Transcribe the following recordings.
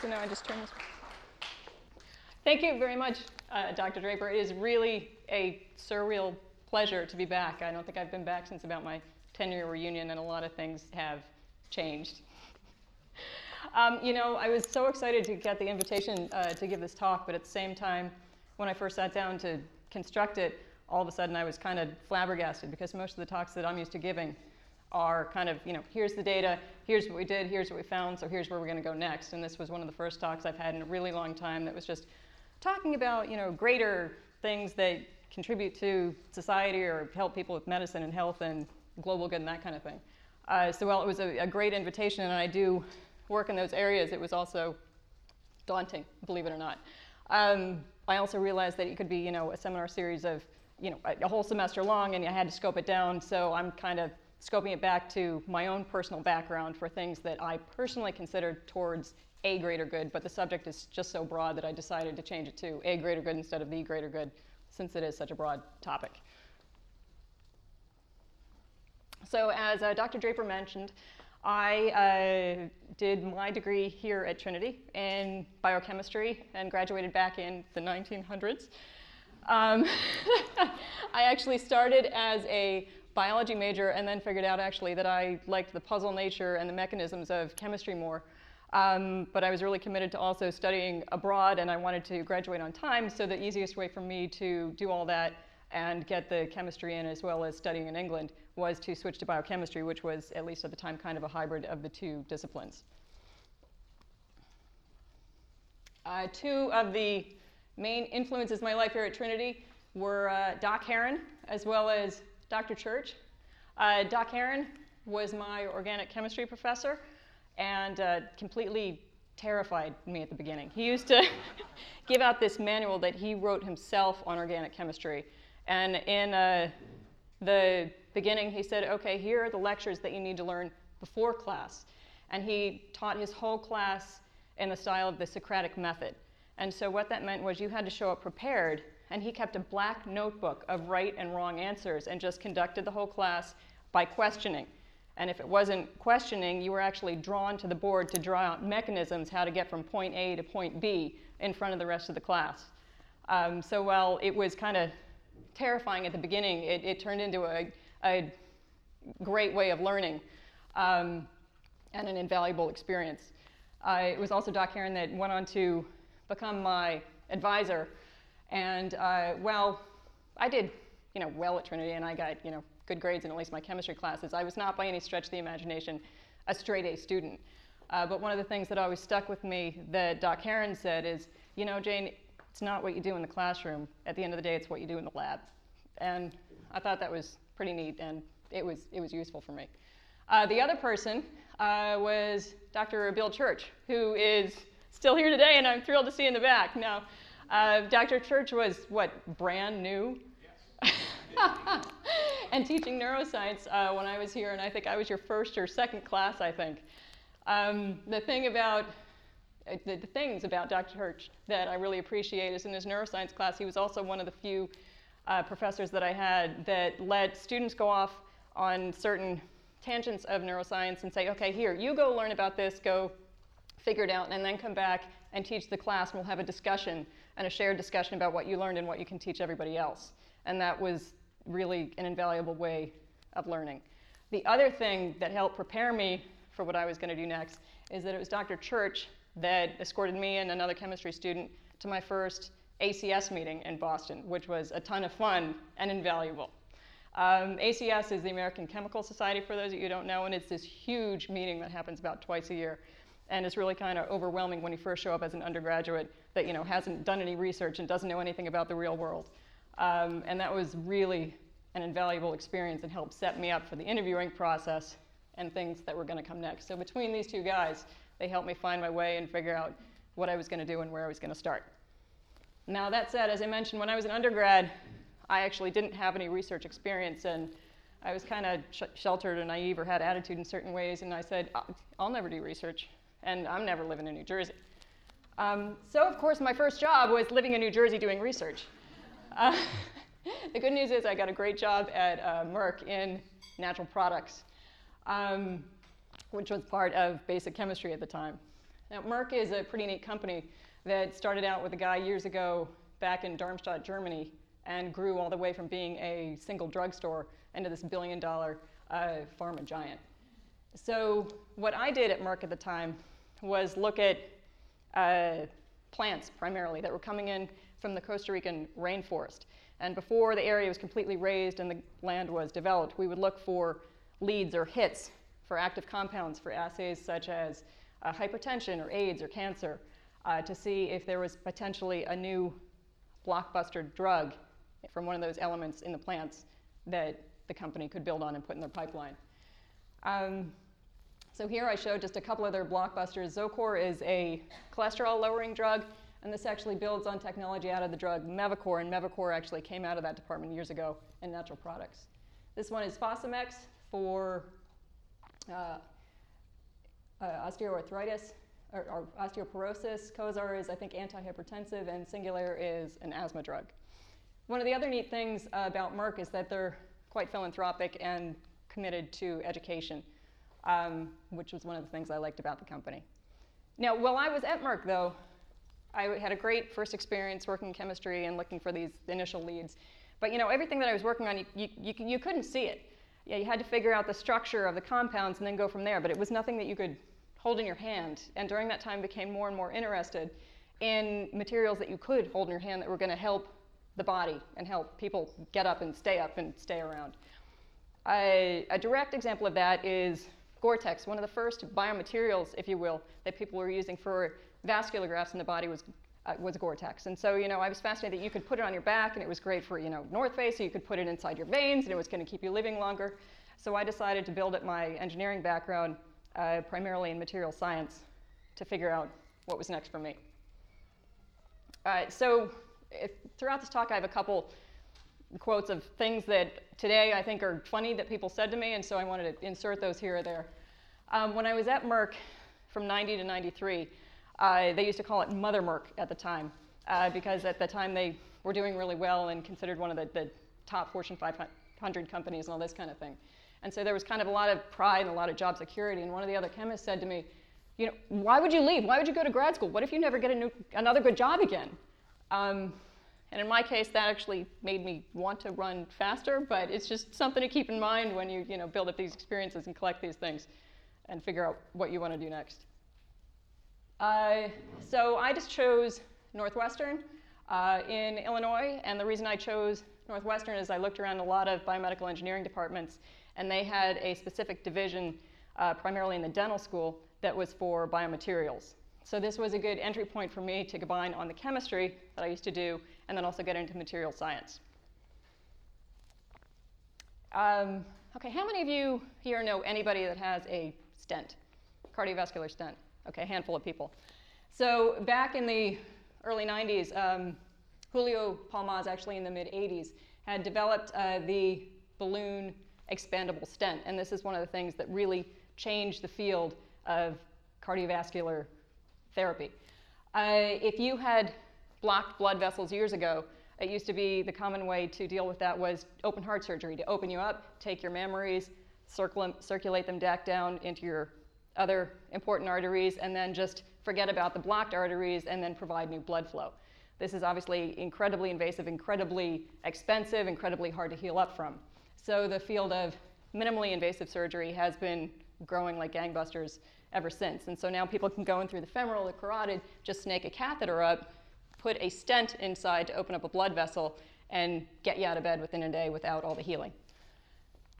So now I just turn this. Thank you very much, uh, Dr. Draper. It is really a surreal pleasure to be back. I don't think I've been back since about my 10 year reunion, and a lot of things have changed. Um, you know, I was so excited to get the invitation uh, to give this talk, but at the same time, when I first sat down to construct it, all of a sudden I was kind of flabbergasted because most of the talks that I'm used to giving are kind of, you know, here's the data, here's what we did, here's what we found, so here's where we're going to go next. And this was one of the first talks I've had in a really long time that was just talking about, you know, greater things that contribute to society or help people with medicine and health and global good and that kind of thing. Uh, so while it was a, a great invitation and I do work in those areas, it was also daunting, believe it or not. Um, I also realized that it could be, you know, a seminar series of, you know, a, a, whole semester long, and I had to scope it down. So I'm kind of scoping it back to my own personal background for things that I personally considered towards a greater good, but the subject is just so broad that I decided to change it to a greater good instead of the greater good, since it is such a broad topic. So as uh, Dr. Draper mentioned, I uh, did my degree here at Trinity in biochemistry and graduated back in the 1900s. Um, I actually started as a biology major and then figured out actually that I liked the puzzle nature and the mechanisms of chemistry more. Um, but I was really committed to also studying abroad and I wanted to graduate on time, so the easiest way for me to do all that and get the chemistry in as well as studying in England was to switch to biochemistry, which was, at least at the time, kind of a hybrid of the two disciplines. Uh, two of the main influences in my life here at Trinity were uh, Doc Heeren as well as Dr. Church. Uh, Doc Heeren was my organic chemistry professor and uh, completely terrified me at the beginning. He used to give out this manual that he wrote himself on organic chemistry. And in uh, the beginning, he said, okay, here are the lectures that you need to learn before class. And he taught his whole class in the style of the Socratic method. And so what that meant was you had to show up prepared, and he kept a black notebook of right and wrong answers and just conducted the whole class by questioning. And if it wasn't questioning, you were actually drawn to the board to draw out mechanisms how to get from point A to point B in front of the rest of the class. Um, so while it was kind of terrifying at the beginning, it, it turned into a, a, great way of learning um, and an invaluable experience. Uh, it was also Doc Heeren that went on to become my advisor. And uh, well, I did, you know, well at Trinity, and I got, you know, good grades in at least my chemistry classes. I was not, by any stretch of the imagination, a straight A student. Uh, but one of the things that always stuck with me that Doc Heeren said is, you know, Jane, it's not what you do in the classroom. At the end of the day, it's what you do in the lab. And I thought that was pretty neat, and it was, it was useful for me. Uh, the other person uh, was Dr. Bill Church, who is still here today, and I'm thrilled to see in the back. Now, uh, Dr. Church was what, brand new? Yes. and teaching neuroscience uh, when I was here, and I think I was your first or second class, I think. Um, the thing about uh, the, the, things about Dr. Church that I really appreciate is in his neuroscience class, he was also one of the few uh, professors that I had that let students go off on certain tangents of neuroscience and say, okay, here, you go learn about this, go figure it out, and then come back and teach the class, and we'll have a discussion and a shared discussion about what you learned and what you can teach everybody else. And that was really an invaluable way of learning. The other thing that helped prepare me for what I was going to do next is that it was Dr. Church that escorted me and another chemistry student to my first ACS meeting in Boston, which was a ton of fun and invaluable. Um, ACS is the American Chemical Society, for those of you don't know, and it's this huge meeting that happens about twice a year. And it's really kind of overwhelming when you first show up as an undergraduate that you know hasn't done any research and doesn't know anything about the real world. Um, and that was really an invaluable experience and helped set me up for the interviewing process and things that were going to come next. So between these two guys, they helped me find my way and figure out what I was going to do and where I was going to start. Now, that said, as I mentioned, when I was an undergrad, I actually didn't have any research experience, and I was kind of sh- sheltered or naive or had attitude in certain ways, and I said, I'll never do research, and I'm never living in New Jersey. Um, so, of course, my first job was living in New Jersey doing research. Uh, the good news is I got a great job at uh, Merck in natural products, um, which was part of basic chemistry at the time. Now, Merck is a pretty neat company that started out with a guy years ago back in Darmstadt, Germany, and grew all the way from being a single drugstore into this billion dollar uh, pharma giant. So, what I did at Merck at the time was look at uh, plants primarily that were coming in from the Costa Rican rainforest. And before the area was completely razed and the land was developed, we would look for leads or hits for active compounds for assays such as uh, hypertension or AIDS or cancer uh, to see if there was potentially a new blockbuster drug from one of those elements in the plants that the company could build on and put in their pipeline. Um, so here I showed just a couple of their blockbusters. Zocor is a cholesterol lowering drug, and this actually builds on technology out of the drug Mevacor, and Mevacor actually came out of that department years ago in natural products. This one is Fosamax for uh, uh, osteoarthritis or, or, osteoporosis. Cozaar is, I think, antihypertensive, and Singulair is an asthma drug. One of the other neat things uh, about Merck is that they're quite philanthropic and committed to education, um, which was one of the things I liked about the company. Now, while I was at Merck, though, I had a great first experience working in chemistry and looking for these initial leads. But you know, everything that I was working on, you, you, you, you couldn't see it. Yeah, you had to figure out the structure of the compounds and then go from there. But it was nothing that you could hold in your hand. And during that time, became more and more interested in materials that you could hold in your hand that were going to help the body and help people get up and stay up and stay around. A, a direct example of that is Gore-Tex, one of the first biomaterials, if you will, that people were using for vascular grafts in the body was, uh, was Gore-Tex. And so, you know, I was fascinated that you could put it on your back and it was great for, you know, North Face, so you could put it inside your veins and it was going to keep you living longer. So I decided to build up my engineering background uh, primarily in material science to figure out what was next for me. Uh, so if, throughout this talk, I have a couple quotes of things that today I think are funny that people said to me, and so I wanted to insert those here or there. Um, when I was at Merck from 90 to 93, uh, they used to call it Mother Merck at the time, uh, because at the time they were doing really well and considered one of the, the top Fortune 500 companies and all this kind of thing. And so there was kind of a lot of pride and a lot of job security. And one of the other chemists said to me, you know, why would you leave? Why would you go to grad school? What if you never get new, another good job again? Um, and in my case, that actually made me want to run faster, but it's just something to keep in mind when you, you know, build up these experiences and collect these things and figure out what you want to do next. Uh, so I just chose Northwestern uh, in Illinois, and the reason I chose Northwestern is I looked around a lot of biomedical engineering departments, and they had a specific division, uh, primarily in the dental school, that was for biomaterials. So this was a good entry point for me to combine on the chemistry that I used to do, and then also get into material science. Um, okay, how many of you here know anybody that has a stent, cardiovascular stent? okay, a handful of people. So back in the early 90s, um, Julio Palmaz, actually in the mid 80s, had developed uh, the balloon expandable stent. And this is one of the things that really changed the field of cardiovascular therapy. Uh, if you had blocked blood vessels years ago, it used to be the common way to deal with that was open heart surgery, to open you up, take your mammaries, circulate them back down into your other important arteries, and then just forget about the blocked arteries and then provide new blood flow. This is obviously incredibly invasive, incredibly expensive, incredibly hard to heal up from. So the field of minimally invasive surgery has been growing like gangbusters ever since. And so now people can go in through the femoral, the carotid, just snake a catheter up, put a stent inside to open up a blood vessel, and get you out of bed within a day without all the healing.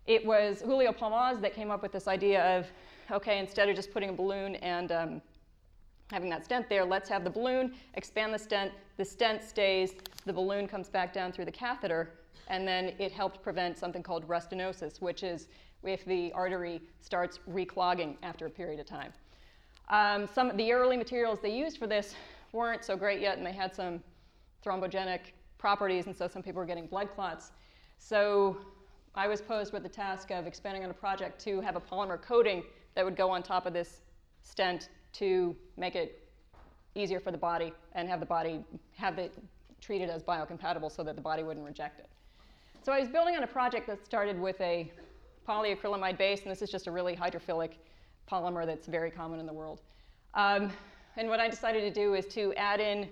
It was Julio Palmaz that came up with this idea of okay, instead of just putting a balloon and um, having that stent there, let's have the balloon, expand the stent, the stent stays, the balloon comes back down through the catheter, and then it helped prevent something called restenosis, which is if the artery starts reclogging after a period of time. Um, some of the early materials they used for this weren't so great yet, and they had some thrombogenic properties, and so some people were getting blood clots. So I was posed with the task of expanding on a project to have a polymer coating that would go on top of this stent to make it easier for the body and have the body have it treated as biocompatible so that the body wouldn't reject it. So I was building on a project that started with a polyacrylamide base, and this is just a really hydrophilic polymer that's very common in the world. Um, And what I decided to do is to add in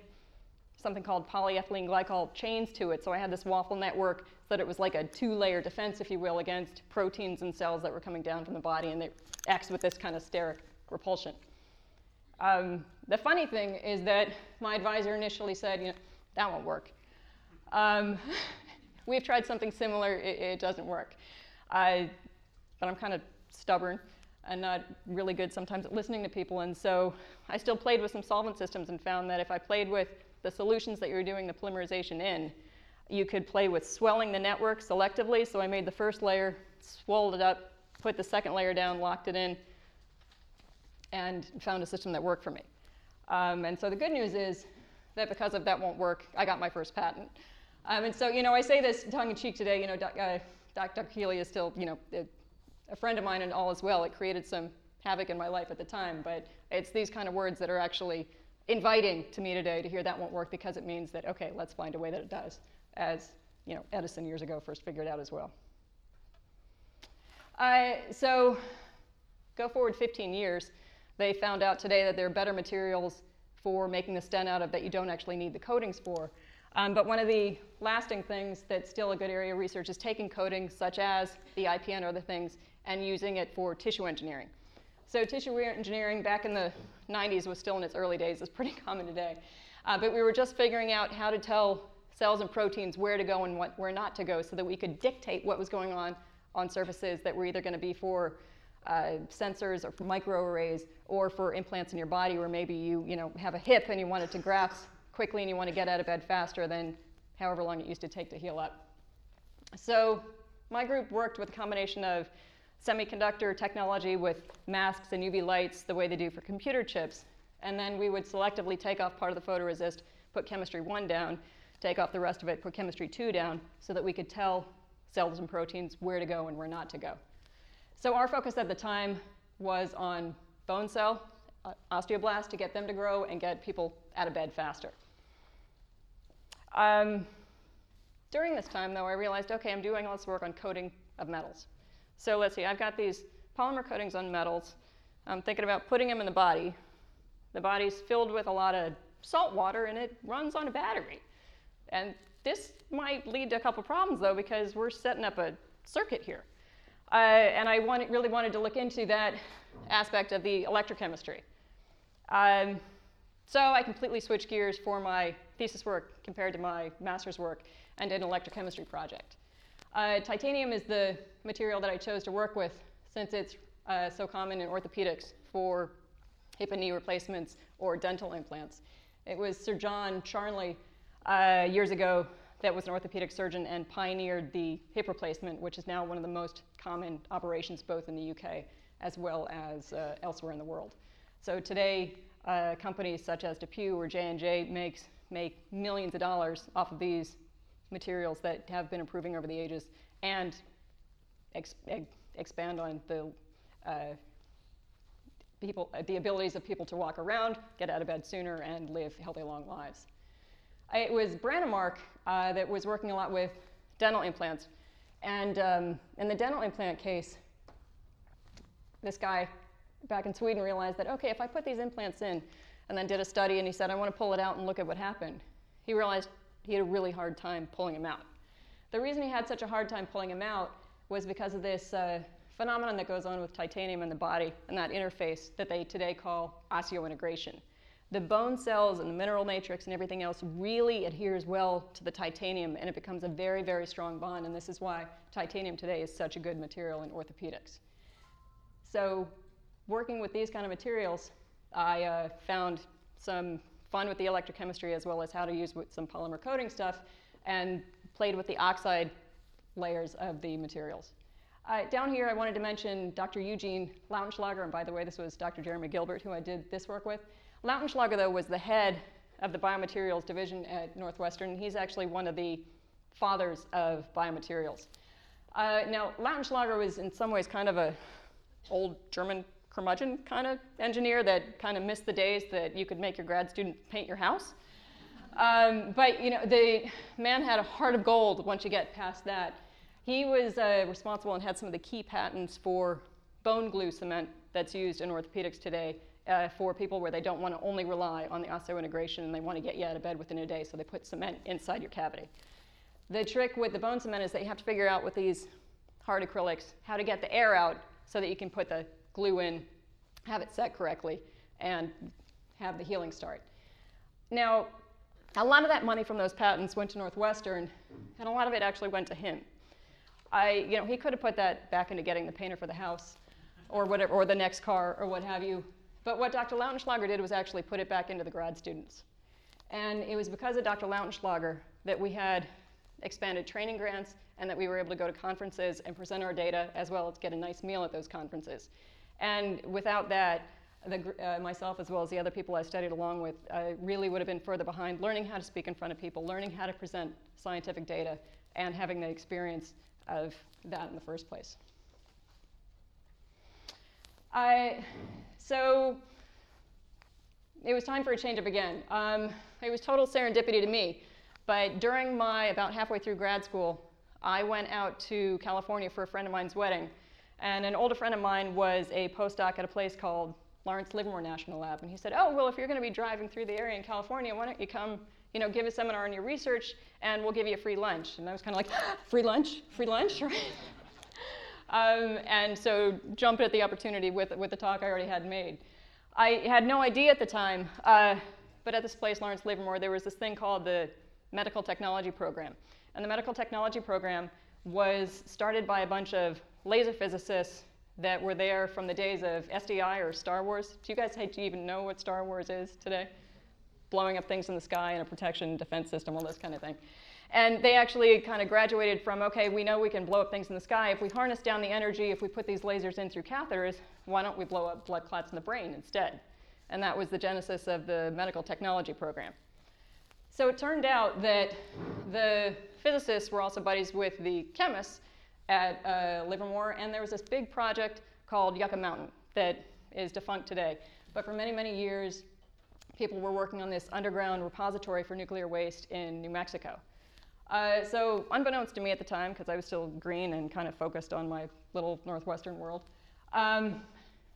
something called polyethylene glycol chains to it. So I had this waffle network so that it was like a two-layer defense, if you will, against proteins and cells that were coming down from the body, and it acts with this kind of steric repulsion. Um, the funny thing is that my advisor initially said, you know, that won't work. Um, we've tried something similar, it, it doesn't work. I, but I'm kind of stubborn and not really good sometimes at listening to people, and so I still played with some solvent systems and found that if I played with the solutions that you're doing the polymerization in, you could play with swelling the network selectively. So I made the first layer, swelled it up, put the second layer down, locked it in, and found a system that worked for me. Um, and so the good news is that because of that won't work, I got my first patent. Um, and so, you know, I say this tongue in cheek today, you know, doc, uh, Dr. Is still, you know, a, friend of mine and all as well. It created some havoc in my life at the time, but it's these kind of words that are actually inviting to me today to hear that won't work because it means that, okay, let's find a way that it does, as you know, Edison years ago first figured out as well. Uh, so go forward 15 years, they found out today that there are better materials for making the stent out of that you don't actually need the coatings for. Um, but one of the lasting things that's still a good area of research is taking coatings such as the IPN or other things and using it for tissue engineering. So tissue engineering back in the 90s was still in its early days. It's pretty common today. Uh, but we were just figuring out how to tell cells and proteins where to go and what, where not to go so that we could dictate what was going on on surfaces that were either going to be for uh, sensors or for microarrays or for implants in your body where maybe you, you know, have a hip and you want it to grasp quickly and you want to get out of bed faster than however long it used to take to heal up. So my group worked with a combination of semiconductor technology with masks and UV lights the way they do for computer chips. And then we would selectively take off part of the photoresist, put chemistry 1 down, take off the rest of it, put chemistry 2 down, so that we could tell cells and proteins where to go and where not to go. So our focus at the time was on bone cell, uh, osteoblasts, to get them to grow and get people out of bed faster. Um, during this time, though, I realized, okay, I'm doing all this work on coating of metals. So let's see, I've got these polymer coatings on metals. I'm thinking about putting them in the body. The body's filled with a lot of salt water and it runs on a battery. And this might lead to a couple problems though because we're setting up a circuit here. Uh, and I really wanted to look into that aspect of the electrochemistry. Um, so I completely switched gears for my thesis work compared to my master's work and did an electrochemistry project. Uh, titanium is the material that I chose to work with since it's uh, so common in orthopedics for hip and knee replacements or dental implants. It was Sir John Charnley uh, years ago that was an orthopedic surgeon and pioneered the hip replacement, which is now one of the most common operations both in the UK as well as uh, elsewhere in the world. So today, uh, companies such as DePuy or J&J makes, make millions of dollars off of these materials that have been improving over the ages and ex expand on the uh, people, the abilities of people to walk around, get out of bed sooner, and live healthy, long lives. It was Brånemark uh, that was working a lot with dental implants. And um, in the dental implant case, this guy back in Sweden realized that, okay, if I put these implants in, and then did a study, and he said, I want to pull it out and look at what happened. He realized he had a really hard time pulling him out. The reason he had such a hard time pulling him out was because of this uh, phenomenon that goes on with titanium in the body and that interface that they today call osseointegration. The bone cells and the mineral matrix and everything else really adheres well to the titanium and it becomes a very, very strong bond. And this is why titanium today is such a good material in orthopedics. So, working with these kind of materials, I uh, found some fun with the electrochemistry as well as how to use some polymer coating stuff and played with the oxide layers of the materials. Uh, down here, I wanted to mention Dr. Eugene Lautenschlager, and by the way, this was Dr. Jeremy Gilbert who I did this work with. Lautenschlager, though, was the head of the biomaterials division at Northwestern. He's actually one of the fathers of biomaterials. Uh, now, Lautenschlager was in some ways kind of a old German curmudgeon kind of engineer that kind of missed the days that you could make your grad student paint your house. Um, but you know, the man had a heart of gold once you get past that. He was uh, responsible and had some of the key patents for bone glue cement that's used in orthopedics today uh, for people where they don't want to only rely on the osseointegration and they want to get you out of bed within a day, so they put cement inside your cavity. The trick with the bone cement is that you have to figure out with these hard acrylics how to get the air out so that you can put the glue in, have it set correctly, and have the healing start. Now, a lot of that money from those patents went to Northwestern, and a lot of it actually went to him. I, you know, he could have put that back into getting the painter for the house, or whatever, or the next car, or what have you. But what Dr. Lautenschlager did was actually put it back into the grad students. And it was because of Dr. Lautenschlager that we had expanded training grants and that we were able to go to conferences and present our data as well as get a nice meal at those conferences. And without that, the, uh, myself as well as the other people I studied along with uh, really would have been further behind learning how to speak in front of people, learning how to present scientific data, and having the experience of that in the first place. I, so it was time for a change up again. Um, it was total serendipity to me. But during my, about halfway through grad school, I went out to California for a friend of mine's wedding. And an older friend of mine was a postdoc at a place called Lawrence Livermore National Lab. And he said, oh, well, if you're going to be driving through the area in California, why don't you come, you know, give a seminar on your research and we'll give you a free lunch. And I was kind of like, free lunch? Free lunch? Um, and so jumped at the opportunity with, with the talk I already had made. I had no idea at the time, uh, but at this place, Lawrence Livermore, there was this thing called the Medical Technology Program. And the Medical Technology Program was started by a bunch of laser physicists that were there from the days of SDI or Star Wars. Do you guys even know what Star Wars is today? Blowing up things in the sky and a protection defense system, all this kind of thing. And they actually kind of graduated from, okay, we know we can blow up things in the sky. If we harness down the energy, if we put these lasers in through catheters, why don't we blow up blood clots in the brain instead? And that was the genesis of the medical technology program. So it turned out that the physicists were also buddies with the chemists at uh, Livermore, and there was this big project called Yucca Mountain that is defunct today. But for many, many years, people were working on this underground repository for nuclear waste in New Mexico. Uh, so, unbeknownst to me at the time, because I was still green and kind of focused on my little northwestern world, um,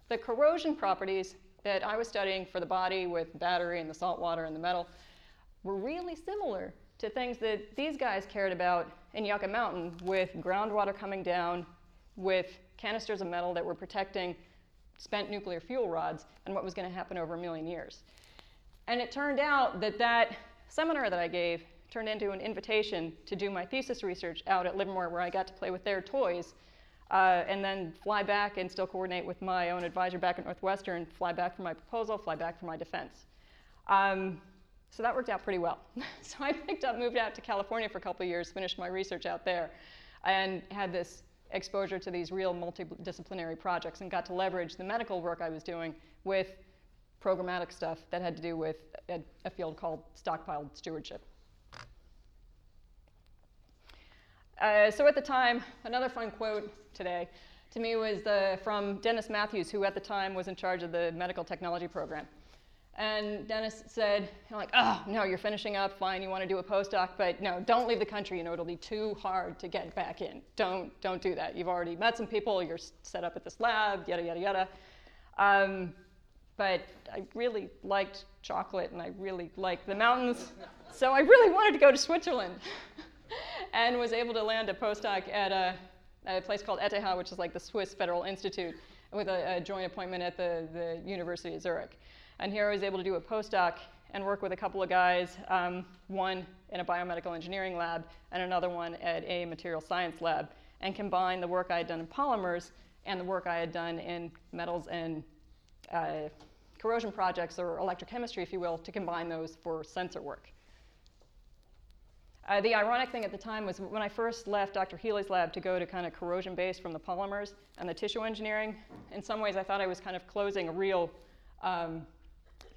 the corrosion properties that I was studying for the body with battery and the salt water and the metal were really similar to things that these guys cared about in Yucca Mountain with groundwater coming down, with canisters of metal that were protecting spent nuclear fuel rods, and what was going to happen over a million years. And it turned out that that seminar that I gave turned into an invitation to do my thesis research out at Livermore, where I got to play with their toys, uh, and then fly back and still coordinate with my own advisor back at Northwestern, fly back for my proposal, fly back for my defense. Um, so that worked out pretty well. so I picked up, moved out to California for a couple years, finished my research out there, and had this exposure to these real multidisciplinary projects and got to leverage the medical work I was doing with programmatic stuff that had to do with a, a field called stockpile stewardship. Uh, so at the time, another fun quote today to me was the, from Dennis Matthews, who at the time was in charge of the medical technology program. And Dennis said, you like, oh, no, you're finishing up, fine, you want to do a postdoc, but no, don't leave the country, you know, it'll be too hard to get back in. Don't, don't do that. You've already met some people, you're set up at this lab, yada, yada, yada. Um, but I really liked chocolate and I really liked the mountains, so I really wanted to go to Switzerland and was able to land a postdoc at a, a place called ETH, which is like the Swiss Federal Institute, with a, a joint appointment at the, the University of Zurich. And here I was able to do a postdoc and work with a couple of guys, um, one in a biomedical engineering lab and another one at a material science lab, and combine the work I had done in polymers and the work I had done in metals and uh, corrosion projects, or electrochemistry, if you will, to combine those for sensor work. Uh, the ironic thing at the time was when I first left Dr. Healy's lab to go to kind of corrosion based from the polymers and the tissue engineering, in some ways I thought I was kind of closing a real um,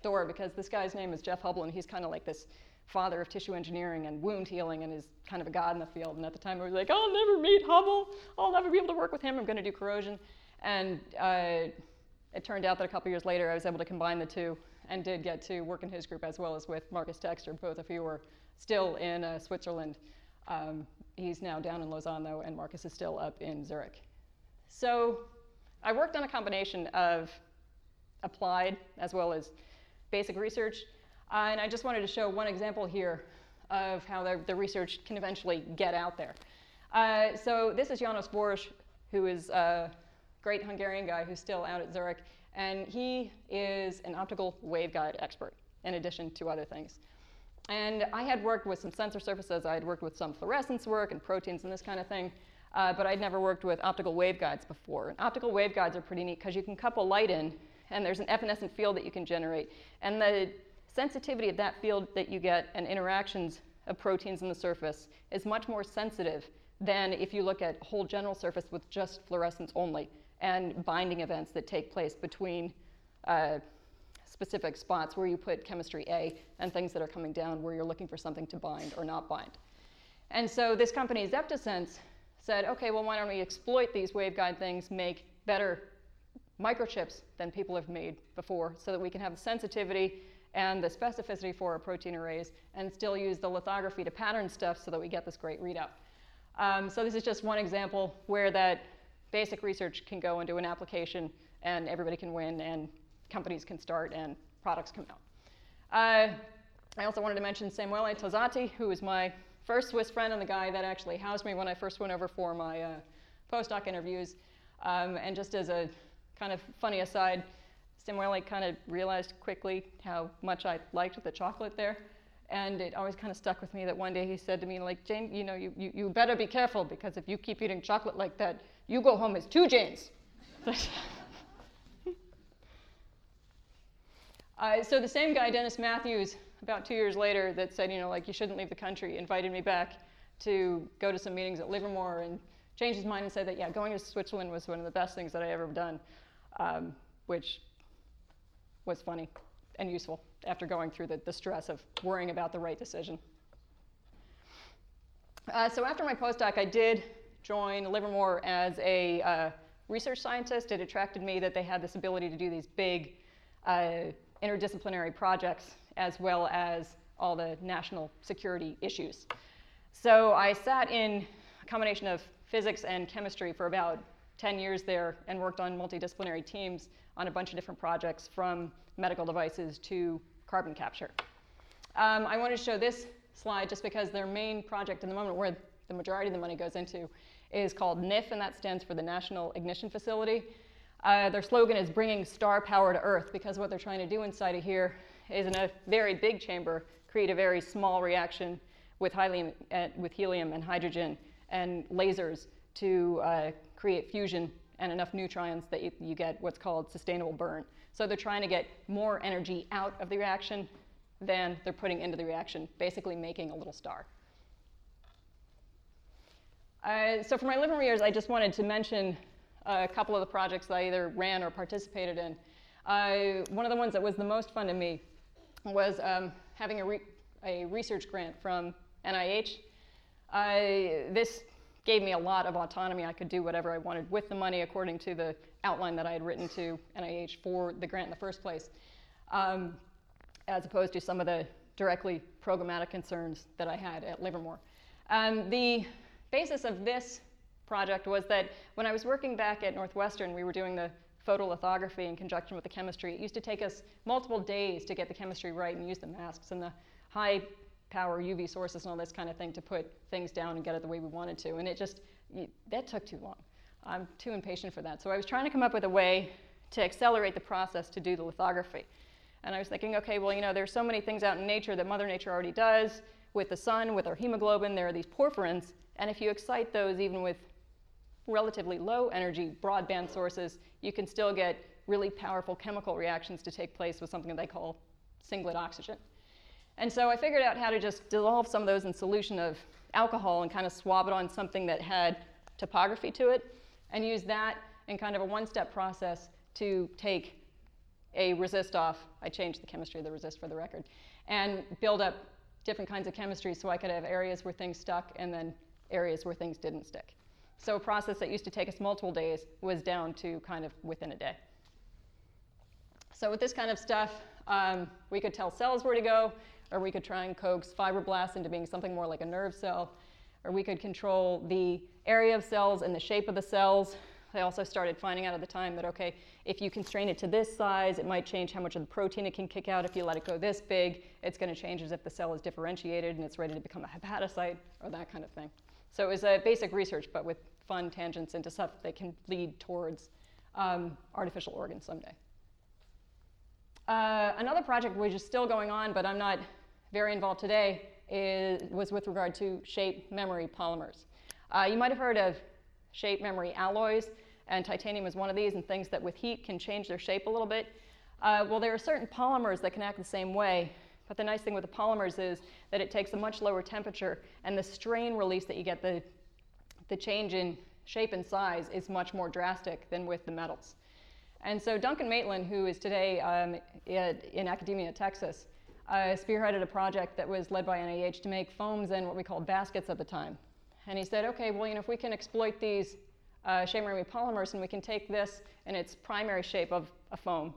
door because this guy's name is Jeff Hubbell, and he's kind of like this father of tissue engineering and wound healing and is kind of a god in the field. And at the time, I was like, I'll never meet Hubbell. I'll never be able to work with him. I'm going to do corrosion. And uh, it turned out that a couple years later, I was able to combine the two and did get to work in his group as well as with Marcus Textor, both of who are still in uh, Switzerland. Um, he's now down in Lausanne, though, and Marcus is still up in Zurich. So I worked on a combination of applied as well as basic research. Uh, and I just wanted to show one example here of how the, the research can eventually get out there. Uh, so this is Janos Vörös, who is a great Hungarian guy who's still out at Zurich, and he is an optical waveguide expert in addition to other things. And I had worked with some sensor surfaces, I had worked with some fluorescence work and proteins and this kind of thing, uh, but I'd never worked with optical waveguides before. And optical waveguides are pretty neat because you can couple light in, and there's an evanescent field that you can generate. And the sensitivity of that field that you get and interactions of proteins in the surface is much more sensitive than if you look at whole general surface with just fluorescence only and binding events that take place between uh, specific spots where you put chemistry A and things that are coming down where you're looking for something to bind or not bind. And so this company, Zeptosens, said, okay, well, why don't we exploit these waveguide things, make better microchips than people have made before so that we can have the sensitivity and the specificity for our protein arrays and still use the lithography to pattern stuff so that we get this great readout. Um, so this is just one example where that basic research can go into an application and everybody can win and companies can start and products come out. Uh, I also wanted to mention Samuele Tosatti, who is my first Swiss friend and the guy that actually housed me when I first went over for my uh, postdoc interviews. Um, and just as a kind of funny aside, Samuele kind of realized quickly how much I liked the chocolate there. And it always kind of stuck with me that one day he said to me, like, Jane, you know, you, you, you better be careful because if you keep eating chocolate like that, you go home as two Janes. uh, so the same guy, Dennis Matthews, about two years later, that said, you know, like, you shouldn't leave the country, invited me back to go to some meetings at Livermore and changed his mind and said that, yeah, going to Switzerland was one of the best things that I ever done, um, which was funny and useful after going through the, the stress of worrying about the right decision. Uh, so after my postdoc, I did join Livermore as a uh, research scientist. It attracted me that they had this ability to do these big uh, interdisciplinary projects as well as all the national security issues. So I sat in a combination of physics and chemistry for about 10 years there and worked on multidisciplinary teams on a bunch of different projects from medical devices to carbon capture. Um, I wanted to show this slide just because their main project in the moment, where the majority of the money goes into, is called NIF, and that stands for the National Ignition Facility. Uh, their slogan is bringing star power to Earth because what they're trying to do inside of here is in a very big chamber create a very small reaction with helium, uh, with helium and hydrogen and lasers to uh, create fusion and enough neutrons that you, you get what's called sustainable burn. So they're trying to get more energy out of the reaction than they're putting into the reaction, basically making a little star. Uh, so for my Livermore years, I just wanted to mention a couple of the projects I either ran or participated in. Uh, one of the ones that was the most fun to me was um, having a, re a, research grant from NIH. Uh, this gave me a lot of autonomy. I could do whatever I wanted with the money according to the outline that I had written to NIH for the grant in the first place, um, as opposed to some of the directly programmatic concerns that I had at Livermore. Um, the basis of this project was that when I was working back at Northwestern, we were doing the photolithography in conjunction with the chemistry. It used to take us multiple days to get the chemistry right and use the masks and the high power UV sources and all this kind of thing to put things down and get it the way we wanted to. And it just, that took too long. I'm too impatient for that. So I was trying to come up with a way to accelerate the process to do the lithography. And I was thinking, okay, well, you know, there's so many things out in nature that Mother Nature already does. With the sun, with our hemoglobin, there are these porphyrins. And if you excite those even with relatively low energy broadband sources, you can still get really powerful chemical reactions to take place with something that they call singlet oxygen. And so I figured out how to just dissolve some of those in solution of alcohol and kind of swab it on something that had topography to it and use that in kind of a one-step process to take a resist off. I changed the chemistry of the resist for the record. And build up different kinds of chemistry so I could have areas where things stuck and then areas where things didn't stick. So a process that used to take us multiple days was down to kind of within a day. So with this kind of stuff, um, we could tell cells where to go or we could try and coax fibroblasts into being something more like a nerve cell, or we could control the area of cells and the shape of the cells. They also started finding out at the time that, okay, if you constrain it to this size, it might change how much of the protein it can kick out. If you let it go this big, it's going to change as if the cell is differentiated and it's ready to become a hepatocyte or that kind of thing. So it was a basic research, but with fun tangents into stuff that can lead towards um, artificial organs someday. Uh, another project which is still going on, but I'm not very involved today, is, was with regard to shape memory polymers. Uh, you might have heard of shape memory alloys, and titanium is one of these, and things that with heat can change their shape a little bit. Uh, well, there are certain polymers that can act the same way, but the nice thing with the polymers is that it takes a much lower temperature, and the strain release that you get, the, the change in shape and size, is much more drastic than with the metals. And so Duncan Maitland, who is today um, in academia at Texas, uh, spearheaded a project that was led by NIH to make foams in what we called baskets at the time. And he said, okay, well, you know, if we can exploit these uh, polymers and we can take this in its primary shape of a foam,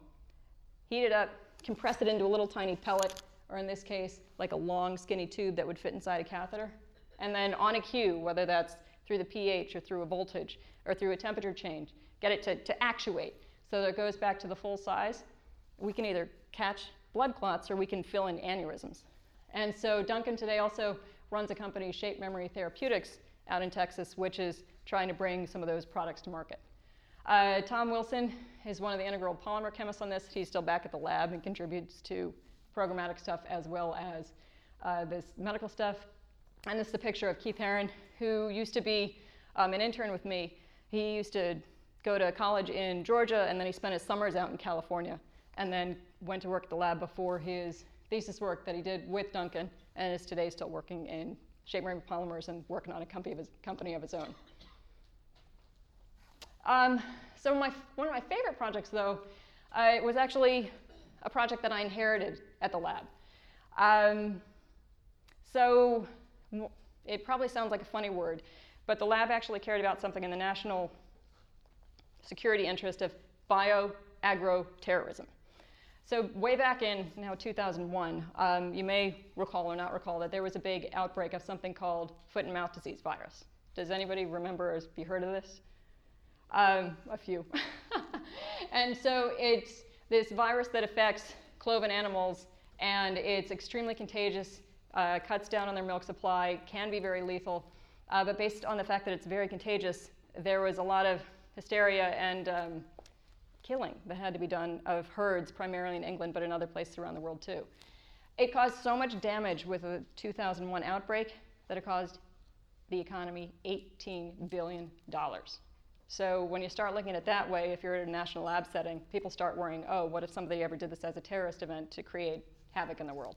heat it up, compress it into a little tiny pellet, or in this case, like a long skinny tube that would fit inside a catheter, and then on a cue, whether that's through the pH or through a voltage or through a temperature change, get it to, to actuate so that it goes back to the full size. We can either catch blood clots or we can fill in aneurysms. And so Duncan today also runs a company, Shape Memory Therapeutics, out in Texas, which is trying to bring some of those products to market. Uh, Tom Wilson is one of the integral polymer chemists on this. He's still back at the lab and contributes to programmatic stuff as well as uh, this medical stuff. And this is a picture of Keith Hearon, who used to be um, an intern with me. He used to go to college in Georgia, and then he spent his summers out in California, and then went to work at the lab before his thesis work that he did with Duncan, and is today still working in shape memory polymers and working on a company of his, company of his own. Um, so my, one of my favorite projects, though, uh, was actually a project that I inherited at the lab. Um, so it probably sounds like a funny word, but the lab actually cared about something in the national security interest of bio-agro-terrorism. So way back in now 2001, um, you may recall or not recall that there was a big outbreak of something called foot and mouth disease virus. Does anybody remember or have you heard of this? Um, a few. and so it's this virus that affects cloven animals, and it's extremely contagious, uh, cuts down on their milk supply, can be very lethal. Uh, but based on the fact that it's very contagious, there was a lot of hysteria and um, killing that had to be done of herds, primarily in England, but in other places around the world too. It caused so much damage with the 2001 outbreak that it caused the economy $18 billion. So when you start looking at it that way, if you're in a national lab setting, people start worrying, oh, what if somebody ever did this as a terrorist event to create havoc in the world?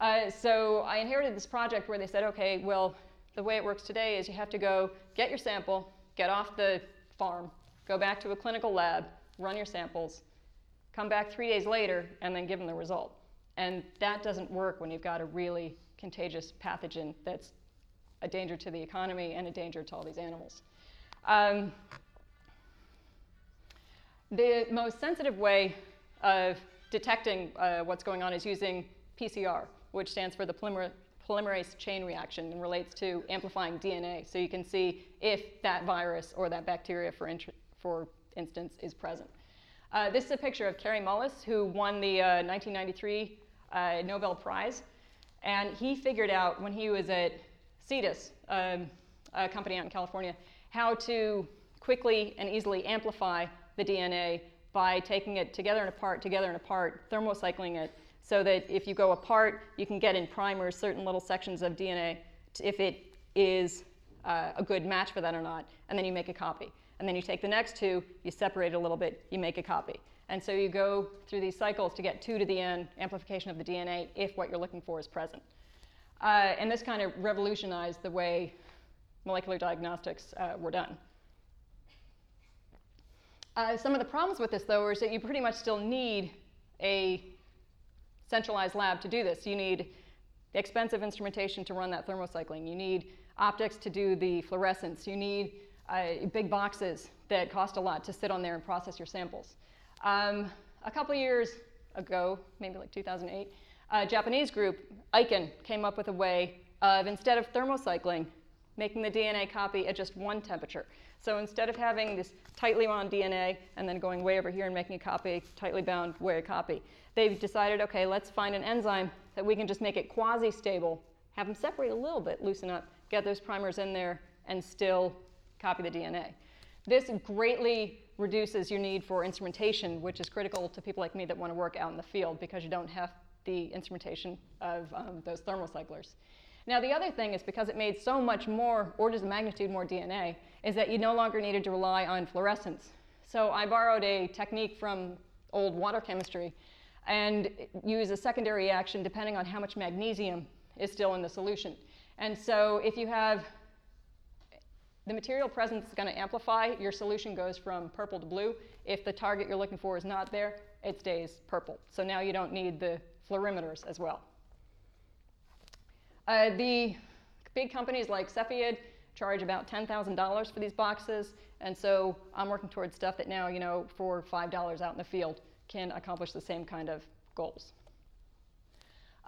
Uh, so I inherited this project where they said, okay, well, the way it works today is you have to go get your sample, get off the farm, go back to a clinical lab, run your samples, come back three days later, and then give them the result. And that doesn't work when you've got a really contagious pathogen that's a danger to the economy and a danger to all these animals. Um, the most sensitive way of detecting uh, what's going on is using PCR, which stands for the polymer polymerase chain reaction and relates to amplifying DNA. So you can see if that virus or that bacteria, for, for instance, is present. Uh, this is a picture of Kary Mullis, who won the uh, 1993 uh, Nobel Prize. And he figured out when he was at Cetus, um, a company out in California, how to quickly and easily amplify the DNA by taking it together and apart, together and apart, thermocycling it, so that if you go apart, you can get in primers certain little sections of DNA if it is uh, a good match for that or not, and then you make a copy. And then you take the next two, you separate it a little bit, you make a copy. And so you go through these cycles to get two to the n, amplification of the DNA, if what you're looking for is present. Uh, and this kind of revolutionized the way molecular diagnostics uh, were done. Uh, some of the problems with this, though, is that you pretty much still need a centralized lab to do this. You need expensive instrumentation to run that thermocycling. You need optics to do the fluorescence. You need uh, big boxes that cost a lot to sit on there and process your samples. Um, a couple years ago, maybe like 2008, a Japanese group, Eiken, came up with a way of, instead of thermocycling, making the DNA copy at just one temperature. So instead of having this tightly bound DNA and then going way over here and making a copy, tightly bound way a copy, they've decided, okay, let's find an enzyme that we can just make it quasi-stable, have them separate a little bit, loosen up, get those primers in there, and still copy the DNA. This greatly reduces your need for instrumentation, which is critical to people like me that want to work out in the field because you don't have the instrumentation of um, those thermocyclers. Now, the other thing is because it made so much more, orders of magnitude more DNA, is that you no longer needed to rely on fluorescence. So I borrowed a technique from old water chemistry and use a secondary reaction depending on how much magnesium is still in the solution. And so if you have the material presence is going to amplify, your solution goes from purple to blue. If the target you're looking for is not there, it stays purple. So now you don't need the fluorimeters as well. Uh, the big companies like Cepheid charge about $10,000 for these boxes, and so I'm working towards stuff that now, you know, for $5 out in the field can accomplish the same kind of goals.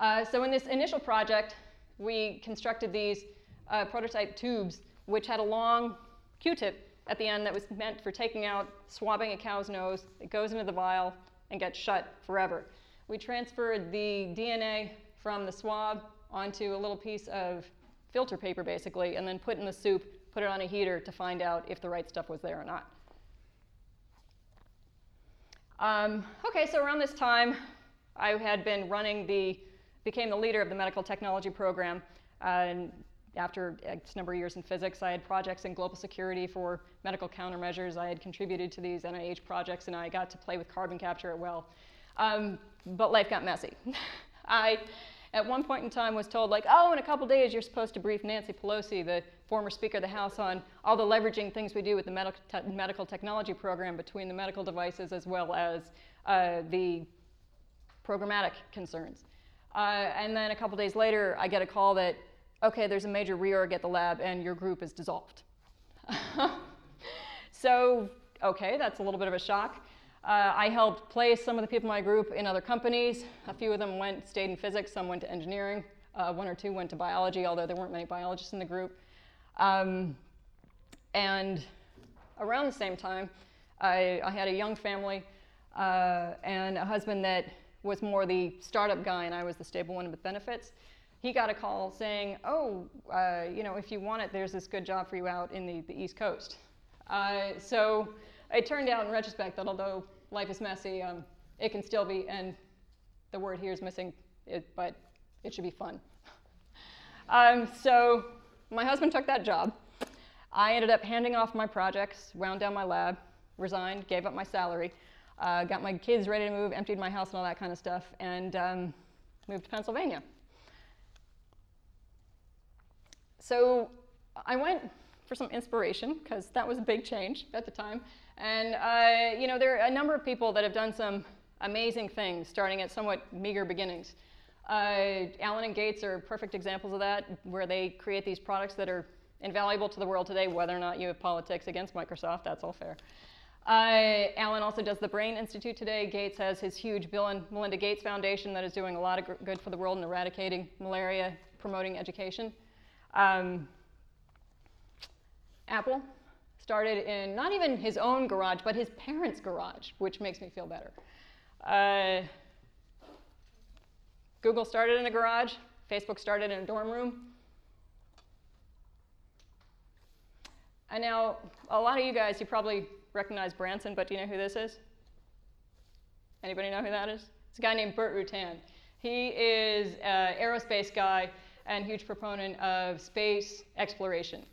Uh, so in this initial project, we constructed these uh, prototype tubes, which had a long Q-tip at the end that was meant for taking out, swabbing a cow's nose. It goes into the vial and gets shut forever. We transferred the DNA from the swab onto a little piece of filter paper, basically, and then put in the soup, put it on a heater to find out if the right stuff was there or not. Um, okay, so around this time, I had been running the, became the leader of the medical technology program. Uh, and after X number of years in physics, I had projects in global security for medical countermeasures. I had contributed to these NIH projects, and I got to play with carbon capture at well. Um, but life got messy. I, at one point in time, was told, like, oh, in a couple days, you're supposed to brief Nancy Pelosi, the former Speaker of the House, on all the leveraging things we do with the medical, te- medical technology program between the medical devices as well as uh, the programmatic concerns. Uh, and then a couple days later, I get a call that okay, there's a major reorg at the lab and your group is dissolved. so, okay, that's a little bit of a shock. Uh, I helped place some of the people in my group in other companies. A few of them went, stayed in physics, some went to engineering. Uh, one or two went to biology, although there weren't many biologists in the group. Um, and around the same time, I, I had a young family uh, and a husband that was more the startup guy, and I was the stable one with benefits he got a call saying, oh, uh, you know, if you want it, there's this good job for you out in the, the East Coast. Uh, so it turned out in retrospect that although life is messy, um, it can still be, and the word here is missing, it, but it should be fun. um, so my husband took that job. I ended up handing off my projects, wound down my lab, resigned, gave up my salary, uh, got my kids ready to move, emptied my house and all that kind of stuff, and um, moved to Pennsylvania. So I went for some inspiration because that was a big change at the time. And uh, you know, there are a number of people that have done some amazing things, starting at somewhat meager beginnings. Uh, Allen and Gates are perfect examples of that, where they create these products that are invaluable to the world today, whether or not you have politics against Microsoft, that's all fair. Uh, Allen also does the Brain Institute today. Gates has his huge Bill and Melinda Gates Foundation that is doing a lot of good for the world in eradicating malaria, promoting education. Um, Apple started in not even his own garage, but his parents' garage, which makes me feel better. Uh, Google started in a garage, Facebook started in a dorm room. And now, a lot of you guys, you probably recognize Branson, but do you know who this is? Anybody know who that is? It's a guy named Burt Rutan. He is an aerospace guy and huge proponent of space exploration.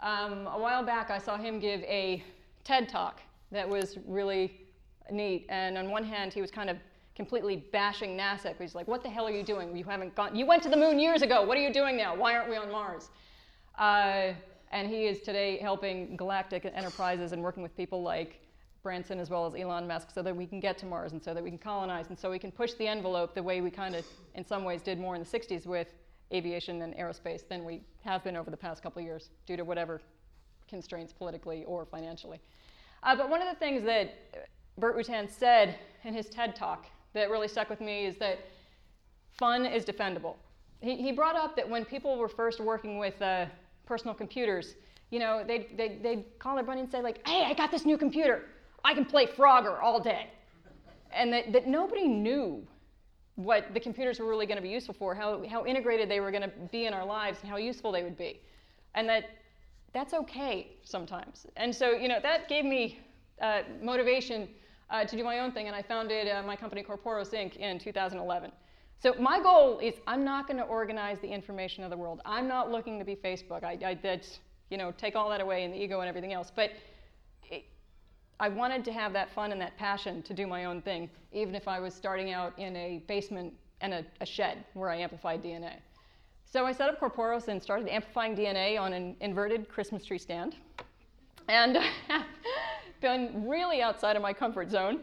Um, a while back, I saw him give a TED talk that was really neat. And on one hand, he was kind of completely bashing NASA. He's like, "What the hell are you doing? You haven't gone. You went to the moon years ago. What are you doing now? Why aren't we on Mars?" Uh, and he is today helping galactic enterprises and working with people like Branson as well as Elon Musk so that we can get to Mars and so that we can colonize and so we can push the envelope the way we kind of, in some ways, did more in the 60s with aviation and aerospace than we have been over the past couple years due to whatever constraints politically or financially. Uh, but one of the things that Burt Rutan said in his TED talk that really stuck with me is that fun is defendable. He, he brought up that when people were first working with uh, personal computers, you know, they'd, they'd, they'd call their buddy and say, like, hey, I got this new computer. I can play Frogger all day. And that, that nobody knew what the computers were really going to be useful for, how, how integrated they were going to be in our lives, and how useful they would be. And that that's okay sometimes. And so, you know, that gave me uh, motivation uh, to do my own thing, and I founded uh, my company Corporos Inc. in 2011. So my goal is I'm not going to organize the information of the world. I'm not looking to be Facebook. I, I that's, you know, take all that away and the ego and everything else. But I wanted to have that fun and that passion to do my own thing, even if I was starting out in a basement and a, a shed where I amplified DNA. So I set up Corporos and started amplifying DNA on an inverted Christmas tree stand. And been really outside of my comfort zone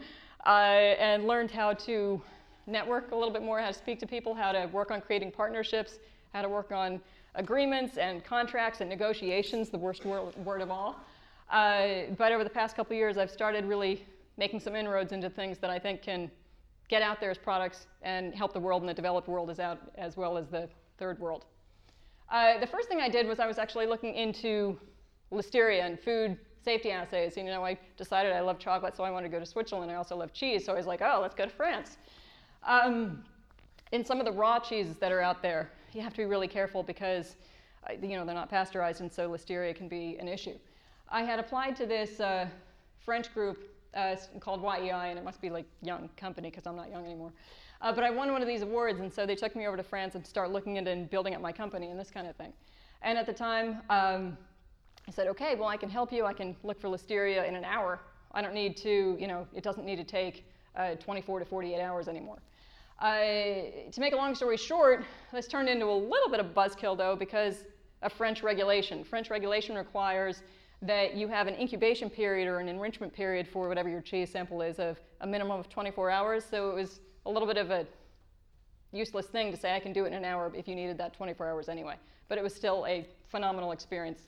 uh, and learned how to network a little bit more, how to speak to people, how to work on creating partnerships, how to work on agreements and contracts and negotiations, the worst word, word of all. Uh, but over the past couple years, I've started really making some inroads into things that I think can get out there as products and help the world and the developed world as, out, as well as the third world. Uh, the first thing I did was I was actually looking into listeria and food safety assays. You know, I decided I love chocolate, so I wanted to go to Switzerland. I also love cheese, so I was like, oh, let's go to France. Um, in some of the raw cheeses that are out there, you have to be really careful because, uh, you know, they're not pasteurized, and so listeria can be an issue. I had applied to this uh, French group uh, called YEI, and it must be like young company because I'm not young anymore. Uh, but I won one of these awards, and so they took me over to France and start looking into and building up my company and this kind of thing. And at the time, um, I said, okay, well, I can help you. I can look for listeria in an hour. I don't need to, you know, it doesn't need to take uh, 24 to 48 hours anymore. Uh, to make a long story short, this turned into a little bit of buzzkill though because of French regulation. French regulation requires that you have an incubation period or an enrichment period for whatever your cheese sample is of a minimum of 24 hours. So it was a little bit of a useless thing to say I can do it in an hour if you needed that 24 hours anyway. But it was still a phenomenal experience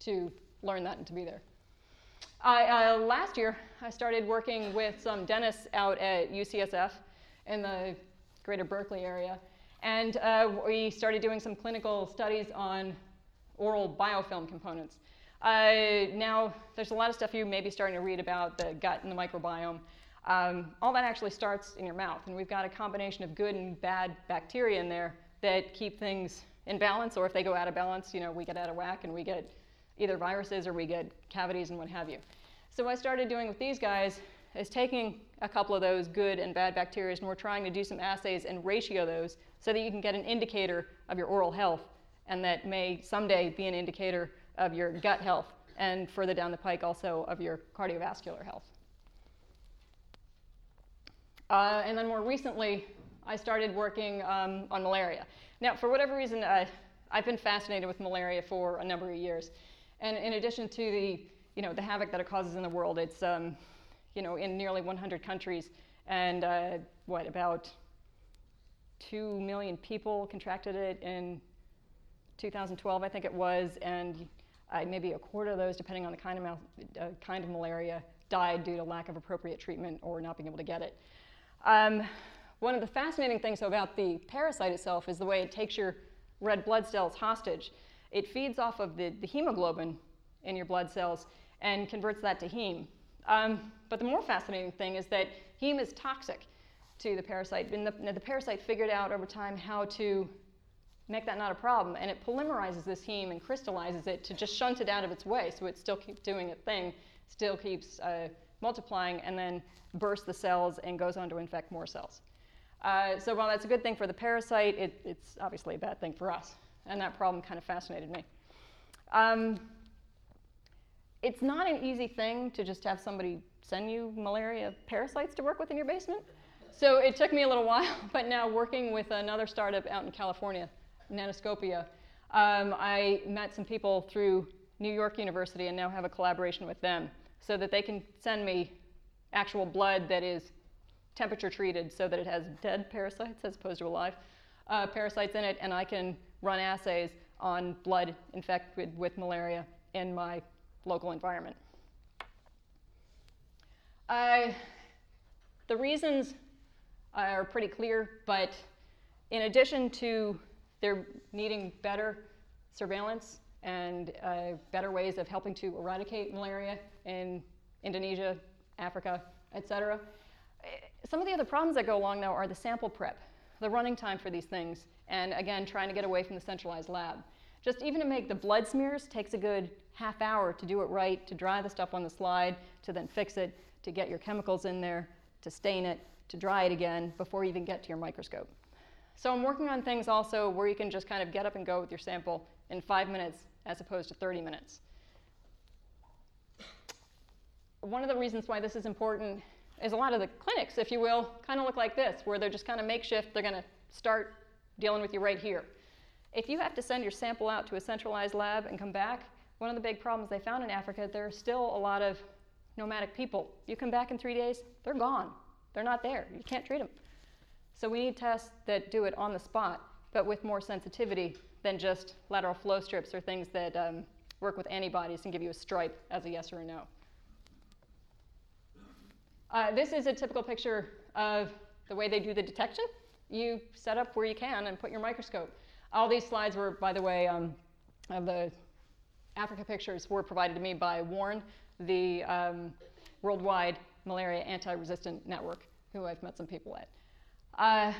to learn that and to be there. I, uh, last year, I started working with some dentists out at UCSF in the greater Berkeley area. And uh, we started doing some clinical studies on oral biofilm components. Uh, now, there's a lot of stuff you may be starting to read about the gut and the microbiome. Um, all that actually starts in your mouth, and we've got a combination of good and bad bacteria in there that keep things in balance, or if they go out of balance, you know, we get out of whack and we get either viruses or we get cavities and what have you. So what I started doing with these guys is taking a couple of those good and bad bacteria and we're trying to do some assays and ratio those so that you can get an indicator of your oral health and that may someday be an indicator of your gut health and further down the pike also of your cardiovascular health. Uh, and then more recently, I started working um, on malaria. Now, for whatever reason, uh, I've been fascinated with malaria for a number of years. And in addition to the, you know, the havoc that it causes in the world, it's, um, you know, in nearly 100 countries, and uh, what about 2 million people contracted it in 2012, I think it was, and uh, maybe a quarter of those, depending on the kind of, uh, kind of malaria, died due to lack of appropriate treatment or not being able to get it. Um, one of the fascinating things about the parasite itself is the way it takes your red blood cells hostage it feeds off of the, the hemoglobin in your blood cells and converts that to heme. Um, but the more fascinating thing is that heme is toxic to the parasite. And the, the, parasite figured out over time how to make that not a problem. And it polymerizes this heme and crystallizes it to just shunt it out of its way so it still keeps doing its thing, still keeps uh, multiplying, and then bursts the cells and goes on to infect more cells. Uh, so while that's a good thing for the parasite, it, it's obviously a bad thing for us and that problem kind of fascinated me. Um, it's not an easy thing to just have somebody send you malaria parasites to work with in your basement. So it took me a little while, but now working with another startup out in California, Nanoscopia, um, I met some people through New York University and now have a collaboration with them so that they can send me actual blood that is temperature treated so that it has dead parasites as opposed to alive uh, parasites in it, and I can run assays on blood infected with malaria in my local environment. Uh, the reasons are pretty clear, but in addition to there needing better surveillance and uh, better ways of helping to eradicate malaria in Indonesia, Africa, etc. Some of the other problems that go along, though, are the sample prep, the running time for these things, and again, trying to get away from the centralized lab. Just even to make the blood smears takes a good half hour to do it right, to dry the stuff on the slide, to then fix it, to get your chemicals in there, to stain it, to dry it again before you even get to your microscope. So I'm working on things also where you can just kind of get up and go with your sample in five minutes as opposed to 30 minutes. One of the reasons why this is important is a lot of the clinics, if you will, kind of look like this, where they're just kind of makeshift. They're going to start dealing with you right here. If you have to send your sample out to a centralized lab and come back, one of the big problems they found in Africa, there are still a lot of nomadic people. You come back in three days, they're gone. They're not there. You can't treat them. So we need tests that do it on the spot, but with more sensitivity than just lateral flow strips or things that um, work with antibodies and give you a stripe as a yes or a no. Uh, this is a typical picture of the way they do the detection. You set up where you can and put your microscope. All these slides were, by the way, um, of the Africa pictures were provided to me by Warren, the um, Worldwide Malaria Anti-Resistant Network, who I've met some people at. Uh,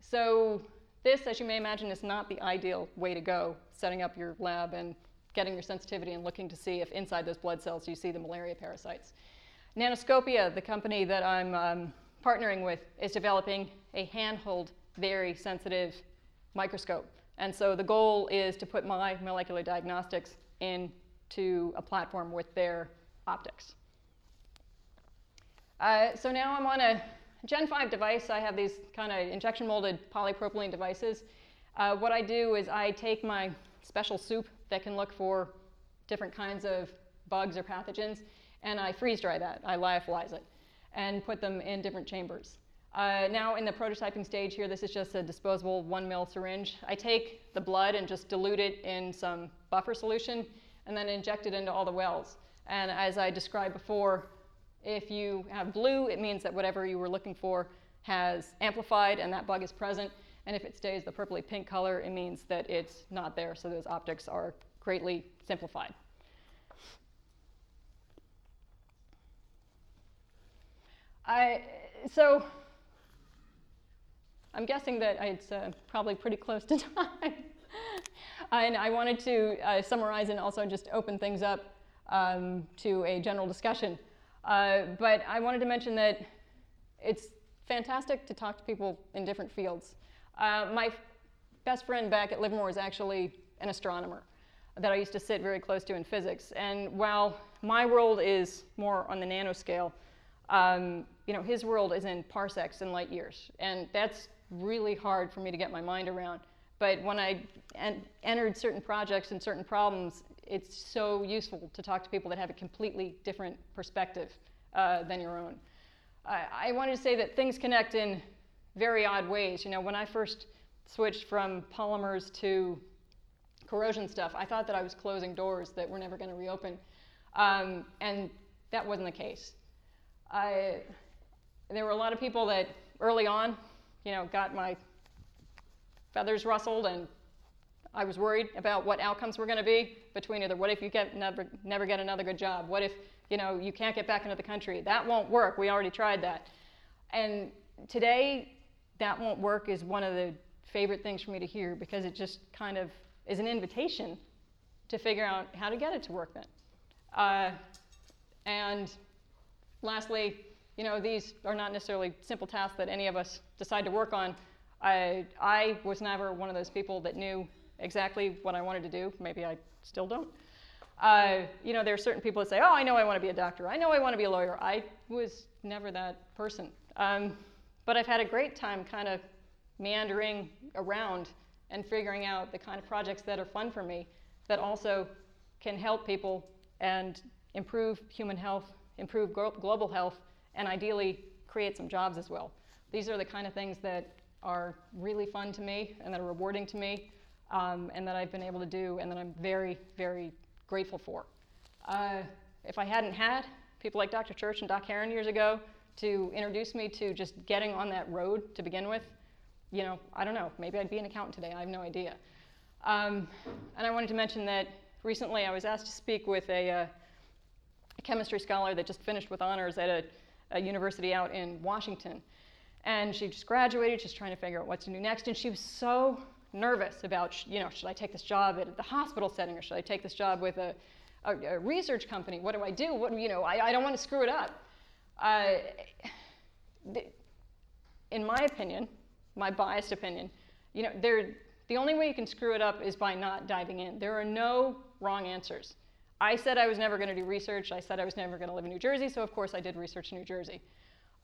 so this, as you may imagine, is not the ideal way to go, setting up your lab and getting your sensitivity and looking to see if inside those blood cells you see the malaria parasites. Nanoscopia, the company that I'm um, partnering with, is developing a handheld, very sensitive microscope. And so the goal is to put my molecular diagnostics into a platform with their optics. Uh, so now I'm on a Gen 5 device. I have these kind of injection molded polypropylene devices. Uh, what I do is I take my special soup that can look for different kinds of bugs or pathogens, and I freeze dry that. I lyophilize it and put them in different chambers. Uh, now in the prototyping stage here, this is just a disposable one mil syringe. I take the blood and just dilute it in some buffer solution and then inject it into all the wells. And as I described before, if you have blue, it means that whatever you were looking for has amplified and that bug is present. And if it stays the purpley pink color, it means that it's not there, so those optics are greatly simplified. I, so I'm guessing that it's uh, probably pretty close to time. and I wanted to uh, summarize and also just open things up um, to a general discussion. Uh, but I wanted to mention that it's fantastic to talk to people in different fields. Uh, my best friend back at Livermore is actually an astronomer that I used to sit very close to in physics. And while my world is more on the nanoscale, um, you know, his world is in parsecs and light years. And that's really hard for me to get my mind around. But when I en entered certain projects and certain problems, it's so useful to talk to people that have a completely different perspective uh, than your own. I, I wanted to say that things connect in very odd ways. You know, when I first switched from polymers to corrosion stuff, I thought that I was closing doors that were never going to reopen. Um, and that wasn't the case. I, there were a lot of people that early on, you know, got my feathers rustled and I was worried about what outcomes were going to be between either what if you get never, never get another good job, what if you know you can't get back into the country, that won't work. We already tried that. And today, that won't work is one of the favorite things for me to hear because it just kind of is an invitation to figure out how to get it to work then. Uh, and lastly, you know, these are not necessarily simple tasks that any of us decide to work on. I, I was never one of those people that knew exactly what I wanted to do. Maybe I still don't. Uh, you know, there are certain people that say, oh, I know I want to be a doctor. I know I want to be a lawyer. I was never that person. Um, but I've had a great time kind of meandering around and figuring out the kind of projects that are fun for me that also can help people and improve human health, improve global health, and ideally create some jobs as well. These are the kind of things that are really fun to me and that are rewarding to me um, and that I've been able to do and that I'm very, very grateful for. Uh, if I hadn't had people like Dr. Church and Doc Heron years ago to introduce me to just getting on that road to begin with, you know, I don't know, maybe I'd be an accountant today, I have no idea. Um, and I wanted to mention that recently I was asked to speak with a, uh, a chemistry scholar that just finished with honors at a, a university out in Washington. And she just graduated, she's trying to figure out what to do next, and she was so nervous about, you know, should I take this job at the hospital setting or should I take this job with a, a, a research company? What do I do? What, you know, I, I don't want to screw it up. Uh, in my opinion, my biased opinion, you know, the only way you can screw it up is by not diving in. There are no wrong answers. I said I was never going to do research. I said I was never going to live in New Jersey, so of course I did research in New Jersey.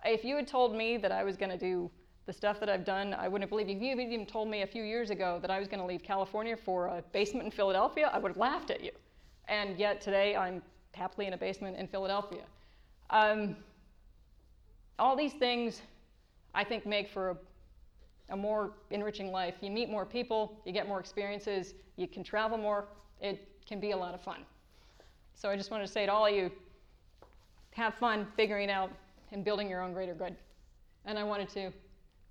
If you had told me that I was going to do the stuff that I've done, I wouldn't believe you. If you even told me a few years ago that I was going to leave California for a basement in Philadelphia, I would have laughed at you. And yet today I'm happily in a basement in Philadelphia. Um, all these things I think make for a, a more enriching life. You meet more people, you get more experiences, you can travel more. It can be a lot of fun. So I just wanted to say to all of you, have fun figuring out and building your own greater good. And I wanted to,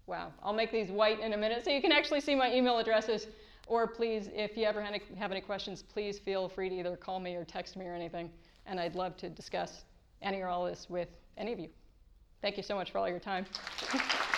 wow, I'll make these white in a minute so you can actually see my email addresses. Or please, if you ever have any questions, please feel free to either call me or text me or anything. And I'd love to discuss any or all of this with any of you. Thank you so much for all your time.